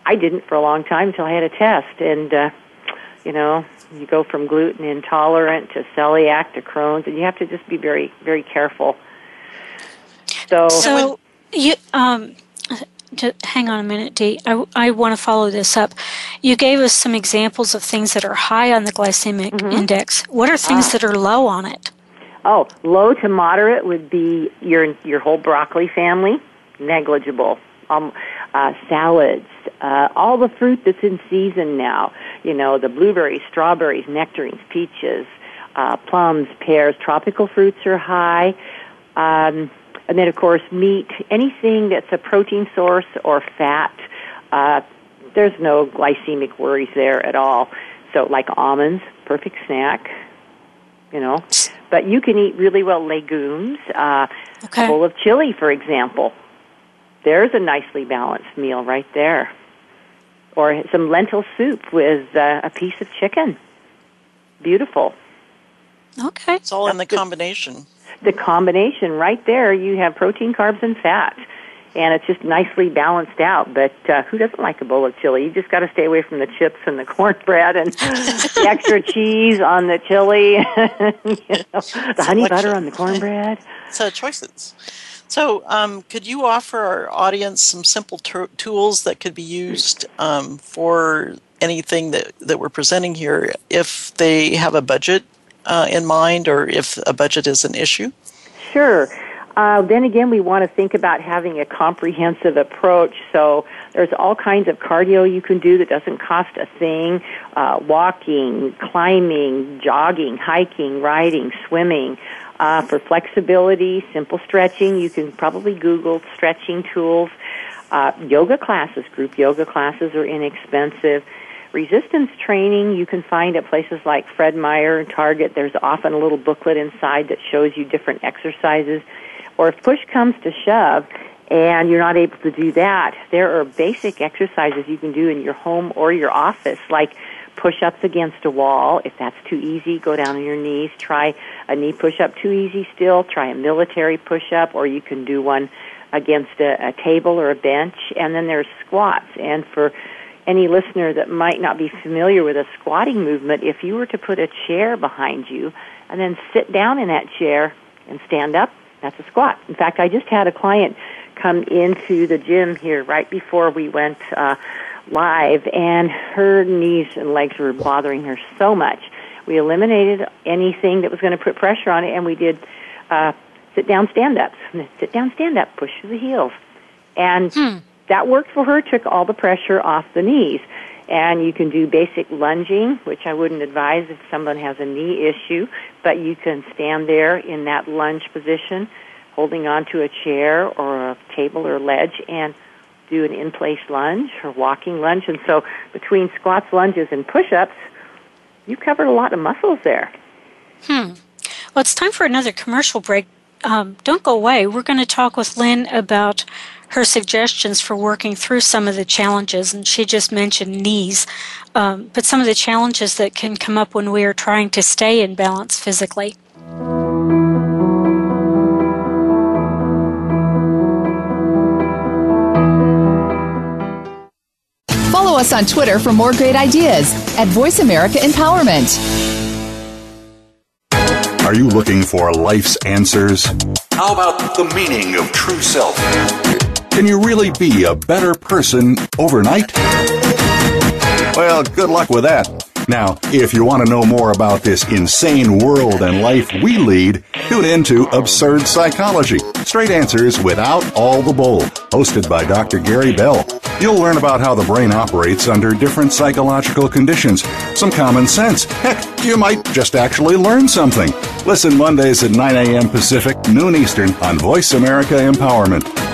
Speaker 5: I didn't for a long time until I had a test, and uh, you know, you go from gluten intolerant to celiac to Crohn's, and you have to just be very, very careful. So,
Speaker 3: so you um, hang on a minute, Dee. I, I want to follow this up. You gave us some examples of things that are high on the glycemic mm-hmm. index. What are things uh, that are low on it?
Speaker 5: Oh, low to moderate would be your your whole broccoli family, negligible um, uh, salads, uh, all the fruit that's in season now. You know, the blueberries, strawberries, nectarines, peaches, uh, plums, pears. Tropical fruits are high. Um, and then, of course, meat, anything that's a protein source or fat. Uh, there's no glycemic worries there at all. So, like almonds, perfect snack. You know, but you can eat really well legumes. Uh, okay. A bowl of chili, for example, there's a nicely balanced meal right there. Or some lentil soup with uh, a piece of chicken. Beautiful.
Speaker 3: Okay.
Speaker 4: It's all in the combination.
Speaker 5: The combination right there, you have protein, carbs, and fat. And it's just nicely balanced out. But uh, who doesn't like a bowl of chili? You just got to stay away from the chips and the cornbread and the extra cheese on the chili, you know, the honey butter on the cornbread.
Speaker 4: So choices. So, um, could you offer our audience some simple t- tools that could be used um, for anything that, that we're presenting here if they have a budget uh, in mind or if a budget is an issue?
Speaker 5: Sure. Uh, then again, we want to think about having a comprehensive approach. So there's all kinds of cardio you can do that doesn't cost a thing. Uh, walking, climbing, jogging, hiking, riding, swimming. Uh, for flexibility, simple stretching, you can probably Google stretching tools. Uh, yoga classes, group yoga classes are inexpensive. Resistance training you can find at places like Fred Meyer and Target. There's often a little booklet inside that shows you different exercises. Or if push comes to shove and you're not able to do that, there are basic exercises you can do in your home or your office, like push-ups against a wall. If that's too easy, go down on your knees. Try a knee push-up. Too easy still, try a military push-up, or you can do one against a, a table or a bench. And then there's squats. And for any listener that might not be familiar with a squatting movement, if you were to put a chair behind you and then sit down in that chair and stand up, that's a squat. In fact, I just had a client come into the gym here right before we went uh, live, and her knees and legs were bothering her so much. We eliminated anything that was going to put pressure on it, and we did uh, sit down, stand ups. Sit down, stand up, push through the heels. And
Speaker 3: Hmm.
Speaker 5: that worked for her, took all the pressure off the knees. And you can do basic lunging, which I wouldn't advise if someone has a knee issue, but you can stand there in that lunge position, holding onto a chair or a table or ledge and do an in-place lunge or walking lunge. And so between squats, lunges, and push-ups, you covered a lot of muscles there.
Speaker 3: Hmm. Well, it's time for another commercial break. Um, don't go away. We're going to talk with Lynn about her suggestions for working through some of the challenges, and she just mentioned knees, um, but some of the challenges that can come up when we are trying to stay in balance physically.
Speaker 6: Follow us on Twitter for more great ideas at Voice America Empowerment.
Speaker 7: Are you looking for life's answers? How about the meaning of true self? Can you really be a better person overnight? Well, good luck with that. Now, if you want to know more about this insane world and life we lead, tune in to Absurd Psychology Straight Answers Without All the Bull, hosted by Dr. Gary Bell. You'll learn about how the brain operates under different psychological conditions, some common sense. Heck, you might just actually learn something. Listen Mondays at 9 a.m. Pacific, noon Eastern on Voice America Empowerment.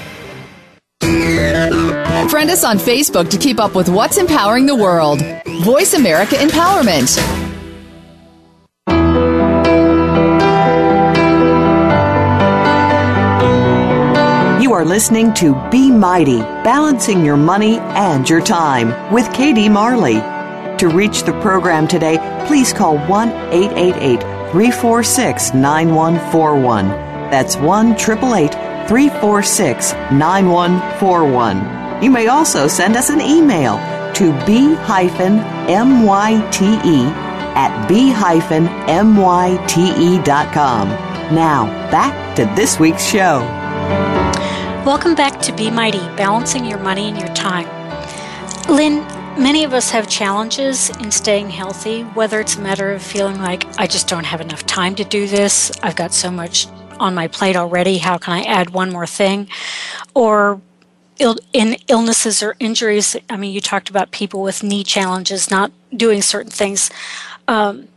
Speaker 6: Friend us on Facebook to keep up with what's empowering the world. Voice America Empowerment.
Speaker 2: You are listening to Be Mighty, Balancing Your Money and Your Time with Katie Marley. To reach the program today, please call 1 888 346 9141. That's 1 888 346 9141. You may also send us an email to b-myte at b-myte.com. Now, back to this week's show.
Speaker 3: Welcome back to Be Mighty, balancing your money and your time. Lynn, many of us have challenges in staying healthy, whether it's a matter of feeling like I just don't have enough time to do this, I've got so much on my plate already, how can I add one more thing? Or Ill, in illnesses or injuries, I mean, you talked about people with knee challenges not doing certain things. Um,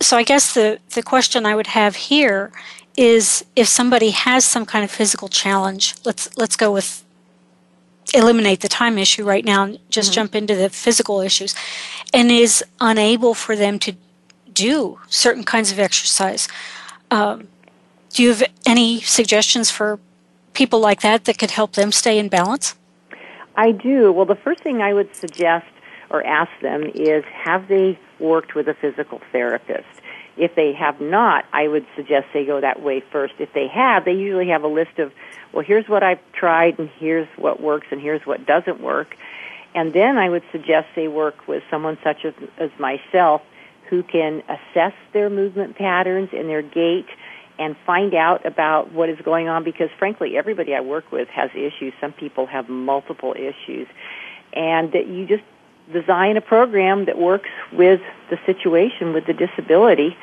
Speaker 3: so I guess the, the question I would have here is if somebody has some kind of physical challenge, let's let's go with eliminate the time issue right now and just jump into the physical issues, and is unable for them to do certain kinds of exercise. Um, do you have any suggestions for people like that that could help them stay in balance?
Speaker 5: I do. Well, the first thing I would suggest or ask them is have they worked with a physical therapist? If they have not, I would suggest they go that way first. If they have, they usually have a list of, well, here's what I've tried and here's what works and here's what doesn't work. And then I would suggest they work with someone such as, as myself who can assess their movement patterns and their gait and find out about what is going on because frankly everybody I work with has issues. Some people have multiple issues. And that you just design a program that works with the situation with the disability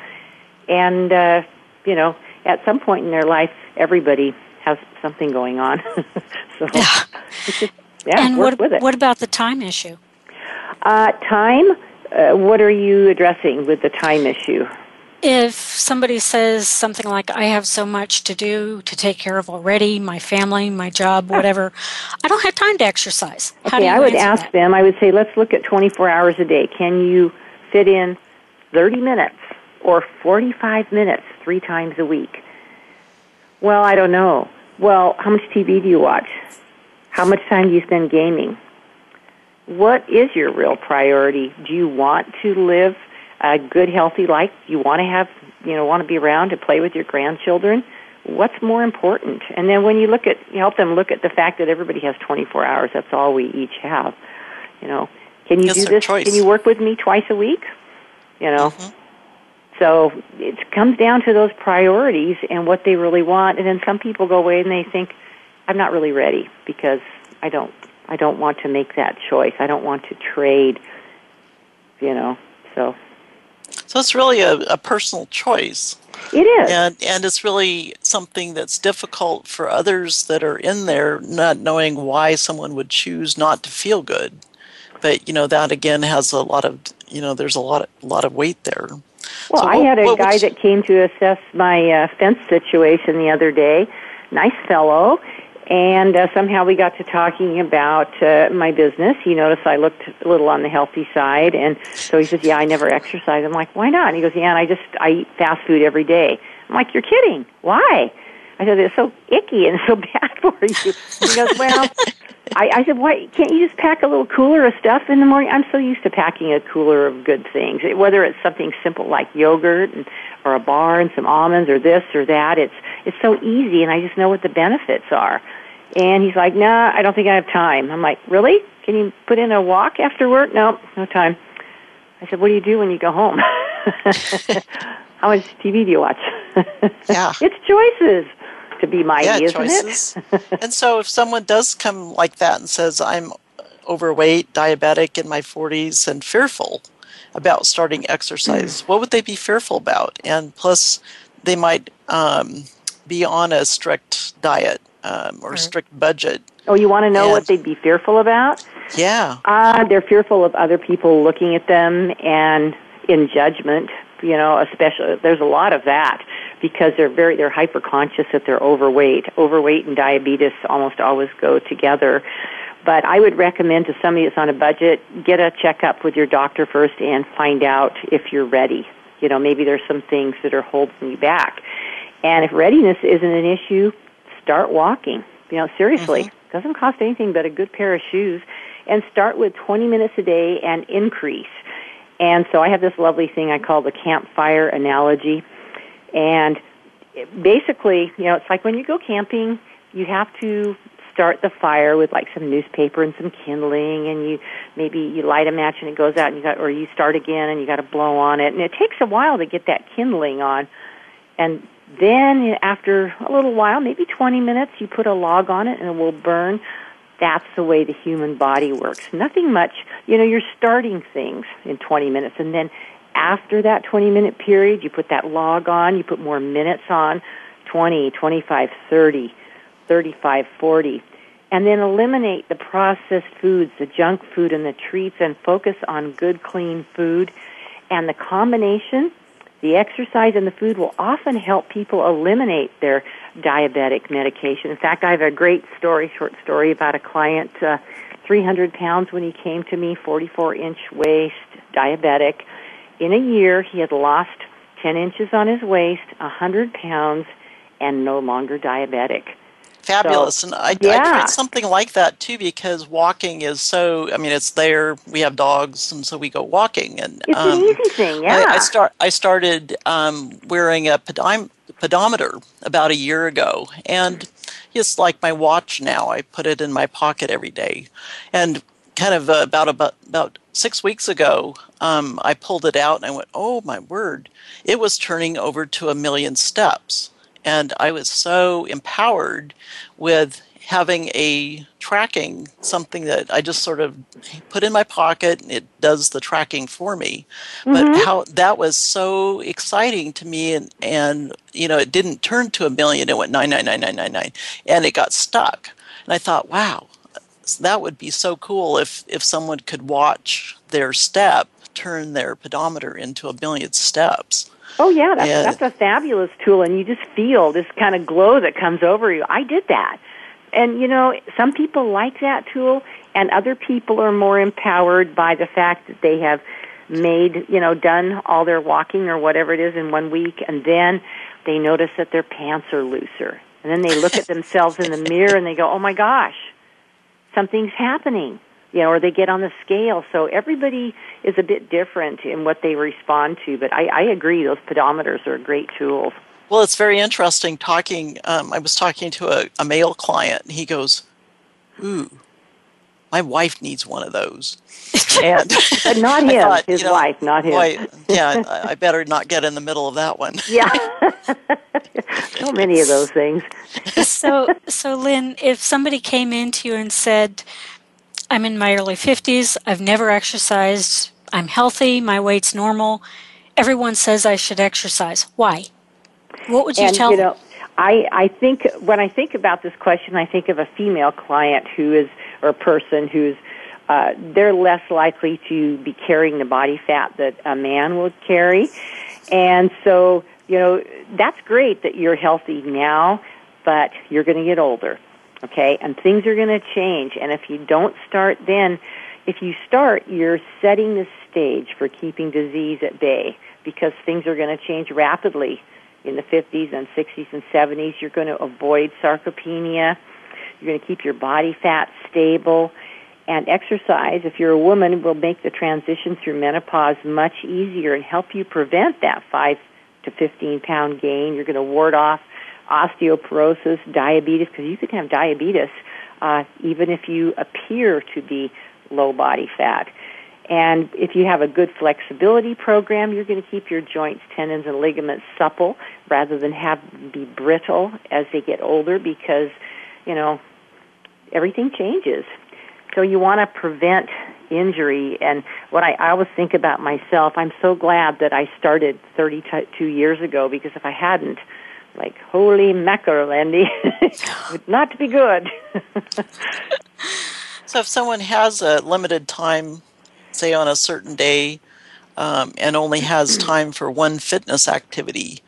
Speaker 5: and uh you know at some point in their life everybody has something going on. so
Speaker 3: yeah.
Speaker 5: Just, yeah,
Speaker 3: and
Speaker 5: work
Speaker 3: what,
Speaker 5: with it.
Speaker 3: what about the time issue?
Speaker 5: Uh, time, uh, what are you addressing with the time issue?
Speaker 3: If somebody says something like, I have so much to do to take care of already, my family, my job, whatever, I don't have time to exercise. How do
Speaker 5: Okay,
Speaker 3: you
Speaker 5: I would ask
Speaker 3: that?
Speaker 5: them, I would say, let's look at 24 hours a day. Can you fit in 30 minutes or 45 minutes three times a week? Well, I don't know. Well, how much TV do you watch? How much time do you spend gaming? What is your real priority? Do you want to live a good, healthy life? You want to have, you know, want to be around to play with your grandchildren? what's more important? And then when you look at, you help them look at the fact that everybody has 24 hours. That's all we each have. You know, can you
Speaker 4: It's
Speaker 5: do this?
Speaker 4: choice.
Speaker 5: Can you work with me twice a week? You know.
Speaker 4: Mhm.
Speaker 5: So it comes down to those priorities and what they really want. And then some people go away and they think, I'm not really ready because I don't, I don't want to make that choice. I don't want to trade. You know. So
Speaker 4: So it's really a, a personal choice.
Speaker 5: it is.
Speaker 4: And and it's really something that's difficult for others that are in there not knowing why someone would choose not to feel good. But you know that again has a lot of you know there's a lot of, lot of weight there.
Speaker 5: Well,
Speaker 4: So
Speaker 5: I
Speaker 4: what-
Speaker 5: had a guy
Speaker 4: you-
Speaker 5: that came to assess my uh, fence situation the other day. Nice fellow. And uh, somehow we got to talking about uh, my business. He noticed I looked a little on the healthy side, and so he says, "Yeah, I never exercise." I'm like, "Why not?" And he goes, "Yeah, and I just I eat fast food every day." I'm like, "You're kidding? Why?" I said, "It's so icky and so bad for you." He goes, "Well." I, I said, why can't you just pack a little cooler of stuff in the morning? I'm so used to packing a cooler of good things, whether it's something simple like yogurt and, or a bar and some almonds or this or that. It's it's so easy, and I just know what the benefits are. And he's like, Nah, I don't think I have time. I'm like, Really? Can you put in a walk after work? No, no time. I said, What do you do when you go home? How much TV do you watch?
Speaker 4: Yeah.
Speaker 5: it's choices to be mighty,
Speaker 4: yeah,
Speaker 5: isn't
Speaker 4: choices.
Speaker 5: it?
Speaker 4: and so if someone does come like that and says, I'm overweight, diabetic in my 40s, and fearful about starting exercise, what would they be fearful about? And plus, they might um, be on a strict diet um, or strict budget.
Speaker 5: Oh, you want to know what they'd be fearful about?
Speaker 4: Yeah.
Speaker 5: Uh, they're fearful of other people looking at them and in judgment. You know, especially there's a lot of that because they're very they're hyper conscious that they're overweight. Overweight and diabetes almost always go together. But I would recommend to somebody that's on a budget, get a checkup with your doctor first and find out if you're ready. You know, maybe there's some things that are holding you back. And if readiness isn't an issue, start walking. You know, seriously, mm-hmm. doesn't cost anything but a good pair of shoes. And start with 20 minutes a day and increase. And so I have this lovely thing I call the campfire analogy. And basically, you know, it's like when you go camping, you have to start the fire with like some newspaper and some kindling and you maybe you light a match and it goes out and you got or you start again and you got to blow on it and it takes a while to get that kindling on and then after a little while maybe 20 minutes you put a log on it and it will burn. That's the way the human body works. Nothing much. You know you're starting things in 20 minutes. And then after that 20 minute period you put that log on you put more minutes on 20 25 30 35 40 and then eliminate the processed foods the junk food and the treats and focus on good clean food. And the combination the exercise and the food will often help people eliminate their diabetic medication. In fact, I have a great story, short story about a client, uh, 300 pounds when he came to me, 44 inch waist, diabetic. In a year, he had lost 10 inches on his waist, 100 pounds, and no longer diabetic.
Speaker 4: Fabulous. and I, I tried something like that too because walking is so, I mean, it's there. We have dogs, and so we go walking. And
Speaker 5: It's
Speaker 4: um,
Speaker 5: an easy thing, yeah.
Speaker 4: I, I start. I started um, wearing a pedom- pedometer about a year ago, and it's like my watch now. I put it in my pocket every day, and kind of uh, about about about six weeks ago, um, I pulled it out and I went, "Oh my word!" It was turning over to a million steps, and I was so empowered with having a tracking something that I just sort of put in my pocket and it does the tracking for me. But mm-hmm. how that was so exciting to me and and you know it didn't turn to a million it went 99999 and it got stuck. And I thought, wow, that would be so cool if if someone could watch their step turn their pedometer into a million steps.
Speaker 5: Oh yeah, that's
Speaker 4: Yeah.
Speaker 5: that's a fabulous tool, and you just feel this kind of glow that comes over you. I did that, and you know, some people like that tool, and other people are more empowered by the fact that they have made, you know, done all their walking or whatever it is in one week, and then they notice that their pants are looser, and then they look at themselves in the mirror and they go, "Oh my gosh, something's happening." You know, or they get on the scale. So everybody is a bit different in what they respond to. But I, I agree, those pedometers are great tools.
Speaker 4: Well, it's very interesting talking. Um, I was talking to a, a male client, and he goes, Ooh, my wife needs one of those.
Speaker 5: And but not him, thought, his you know, wife, not him. Boy,
Speaker 4: yeah, I better not get in the middle of that one.
Speaker 5: yeah, so many of those things.
Speaker 3: so, so Lynn, if somebody came into you and said, "I'm in my early fifties, I've never exercised, I'm healthy, my weight's normal," everyone says I should exercise. Why? What would you
Speaker 5: and,
Speaker 3: tell
Speaker 5: you
Speaker 3: them?
Speaker 5: Know, I, I think when I think about this question, I think of a female client who is, or a person who's, uh, they're less likely to be carrying the body fat that a man would carry. And so, you know, that's great that you're healthy now, but you're going to get older. Okay? And things are going to change. And if you don't start then, if you start, you're setting the stage for keeping disease at bay because things are going to change rapidly in the 50s and 60s and 70s. You're going to avoid sarcopenia. You're going to keep your body fat stable. And exercise, if you're a woman, will make the transition through menopause much easier and help you prevent that 5 to 15 pound gain. You're going to ward off osteoporosis, diabetes, because you can have diabetes uh, even if you appear to be low body fat. And if you have a good flexibility program, you're going to keep your joints, tendons, and ligaments supple rather than have be brittle as they get older because, you know, everything changes. So you want to prevent injury. And what I, I always think about myself, I'm so glad that I started 32 years ago because if I hadn't, like, holy mackerel, Andy, would not be good.
Speaker 4: so if someone has a limited time say on a certain day um, and only has time for one fitness activity,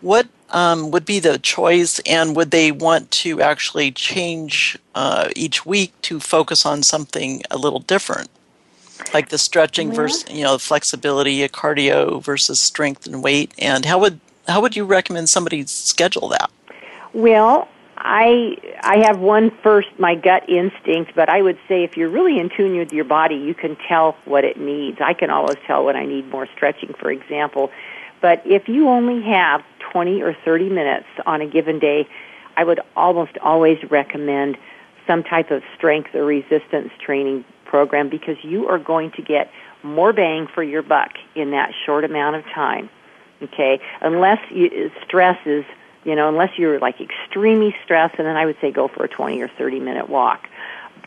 Speaker 4: what um, would be the choice, and would they want to actually change uh, each week to focus on something a little different, like the stretching versus you know flexibility, a cardio versus strength and weight? And how would how would you recommend somebody schedule that?
Speaker 5: Well, I I have one first my gut instinct, but I would say if you're really in tune with your body, you can tell what it needs. I can always tell when I need more stretching, for example. But if you only have 20 or 30 minutes on a given day, I would almost always recommend some type of strength or resistance training program because you are going to get more bang for your buck in that short amount of time. Okay, unless you, stress is you know, unless you're like extremely stressed, and then I would say go for a 20 or 30 minute walk.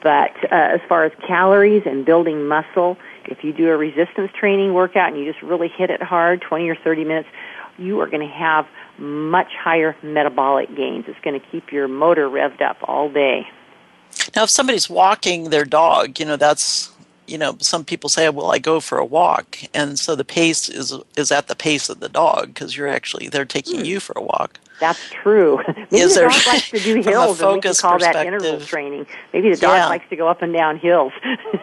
Speaker 5: But uh, as far as calories and building muscle, if you do a resistance training workout and you just really hit it hard, 20 or 30 minutes, you are going to have much higher metabolic gains. It's going to keep your motor revved up all day.
Speaker 4: Now, if somebody's walking their dog, you know, that's you know, some people say, "Well, I go for a walk," and so the pace is is at the pace of the dog because you're actually they're taking hmm. you for a walk.
Speaker 5: That's true. Maybe is the dog likes to do hills, and we can call that interval training. Maybe the dog yeah. likes to go up and down hills.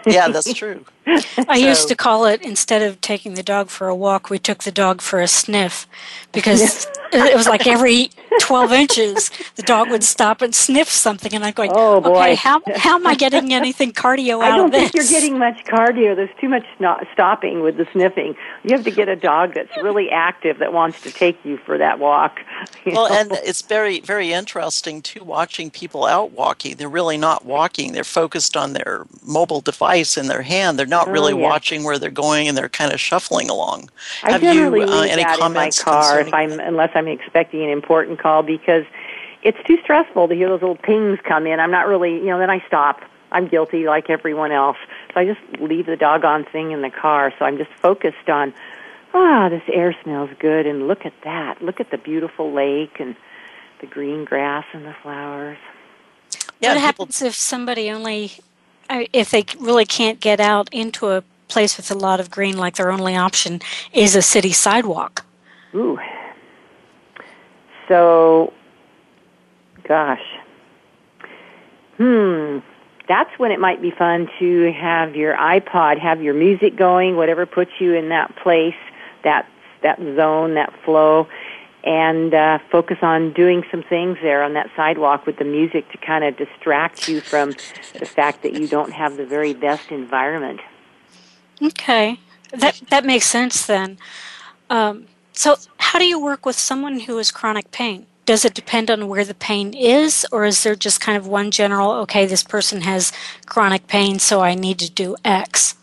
Speaker 4: yeah, that's true.
Speaker 3: I so. used to call it instead of taking the dog for a walk, we took the dog for a sniff because it was like every 12 inches the dog would stop and sniff something and i'm going
Speaker 5: oh, boy.
Speaker 3: okay how, how am i getting anything cardio
Speaker 5: out
Speaker 3: of this i don't
Speaker 5: think you're getting much cardio. There's too much stopping with the sniffing. You have to get a dog that's really active that wants to take you for that walk
Speaker 4: well know? and it's very very interesting too watching people out walking. They're really not walking. They're focused on their mobile device in their hand. They're not oh, really yes. watching where they're going and they're kind of shuffling along.
Speaker 5: I
Speaker 4: have
Speaker 5: generally
Speaker 4: you uh,
Speaker 5: any comments in my car if i'm unless I'm expecting an important call because it's too stressful to hear those little pings come in. I'm not really, you know, then I stop. I'm guilty like everyone else. So I just leave the doggone thing in the car. So I'm just focused on, ah, oh, this air smells good and look at that. Look at the beautiful lake and the green grass and the flowers.
Speaker 3: Yeah, what happens if somebody only, if they really can't get out into a place with a lot of green, like their only option is a city sidewalk?
Speaker 5: Ooh, so, gosh. Hmm. That's when it might be fun to have your iPod, have your music going, whatever puts you in that place, that that zone, that flow, and uh, focus on doing some things there on that sidewalk with the music to kind of distract you from the fact that you don't have the very best environment.
Speaker 3: Okay, that that makes sense then. Um, So, how do you work with someone who has chronic pain? Does it depend on where the pain is, or is there just kind of one general, okay, this person has chronic pain, so I need to do X?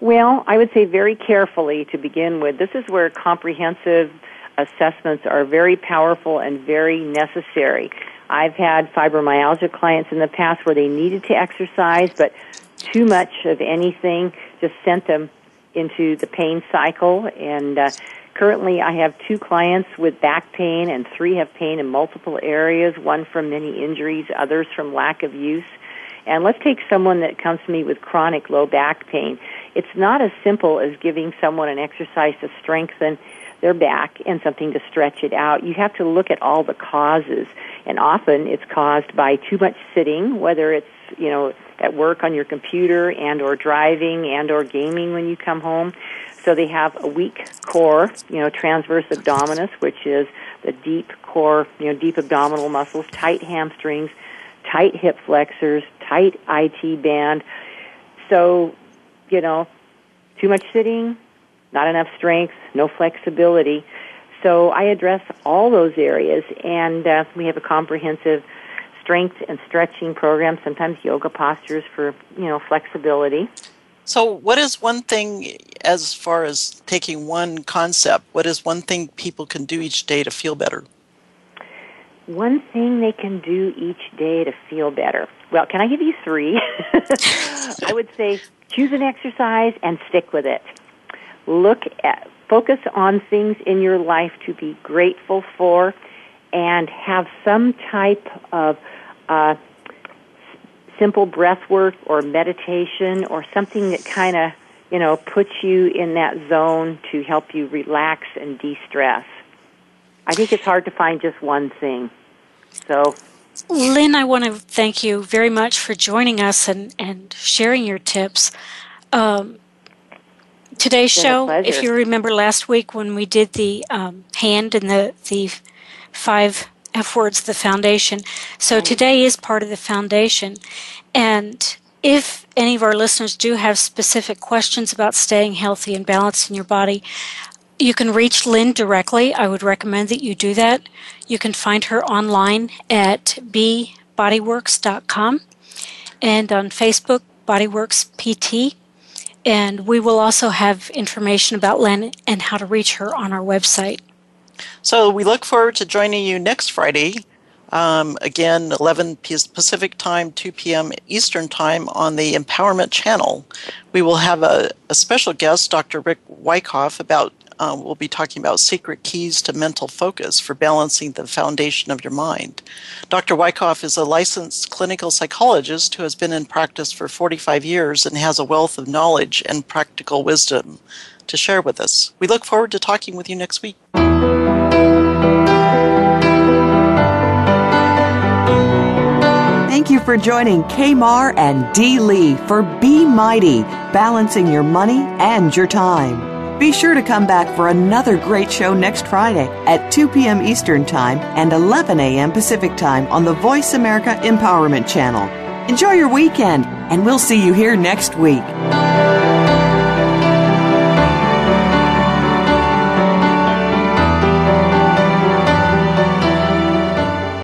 Speaker 5: Well, I would say very carefully to begin with. This is where comprehensive assessments are very powerful and very necessary. I've had fibromyalgia clients in the past where they needed to exercise, but too much of anything just sent them into the pain cycle. And uh, currently, I have two clients with back pain, and three have pain in multiple areas one from many injuries, others from lack of use. And let's take someone that comes to me with chronic low back pain. It's not as simple as giving someone an exercise to strengthen their back and something to stretch it out. You have to look at all the causes. And often it's caused by too much sitting, whether it's, you know, at work on your computer and or driving and or gaming when you come home. So they have a weak core, you know, transverse abdominis, which is the deep core, you know, deep abdominal muscles, tight hamstrings, tight hip flexors, tight IT band. So, you know, too much sitting, not enough strength, no flexibility. So I address all those areas, and uh, we have a comprehensive strength and stretching program. Sometimes yoga postures for you know flexibility.
Speaker 4: So, what is one thing as far as taking one concept? What is one thing people can do each day to feel better?
Speaker 5: One thing they can do each day to feel better. Well, can I give you three? I would say choose an exercise and stick with it. Look at focus on things in your life to be grateful for and have some type of uh, simple breath work or meditation or something that kind of you know puts you in that zone to help you relax and de-stress. I think it's hard to find just one thing. So
Speaker 3: lynn i want to thank you very much for joining us and, and sharing your tips. Um, today's show, if you remember last week when we did the um, hand and the the five F words, the foundation. So today is part of the foundation, and if any of our listeners do have specific questions about staying healthy and balanced in your body, you can reach Lynn directly. I would recommend that you do that. You can find her online at bbodyworks.com and on Facebook, Bodyworks PT. And we will also have information about Lynn and how to reach her on our website.
Speaker 4: So we look forward to joining you next Friday. Um, again, 11 Pacific time, 2 p.m. Eastern time on the Empowerment Channel. We will have a, a special guest, Dr. Rick Wyckoff, about uh, we'll be talking about secret keys to mental focus for balancing the foundation of your mind. Dr. Wyckoff is a licensed clinical psychologist who has been in practice for 45 years and has a wealth of knowledge and practical wisdom to share with us. We look forward to talking with you next week.
Speaker 2: Thank you for joining Kmar and D. Lee for Be Mighty, balancing your money and your time. Be sure to come back for another great show next Friday at 2 p.m. Eastern Time and 11 a.m. Pacific Time on the Voice America Empowerment Channel. Enjoy your weekend, and we'll see you here next week.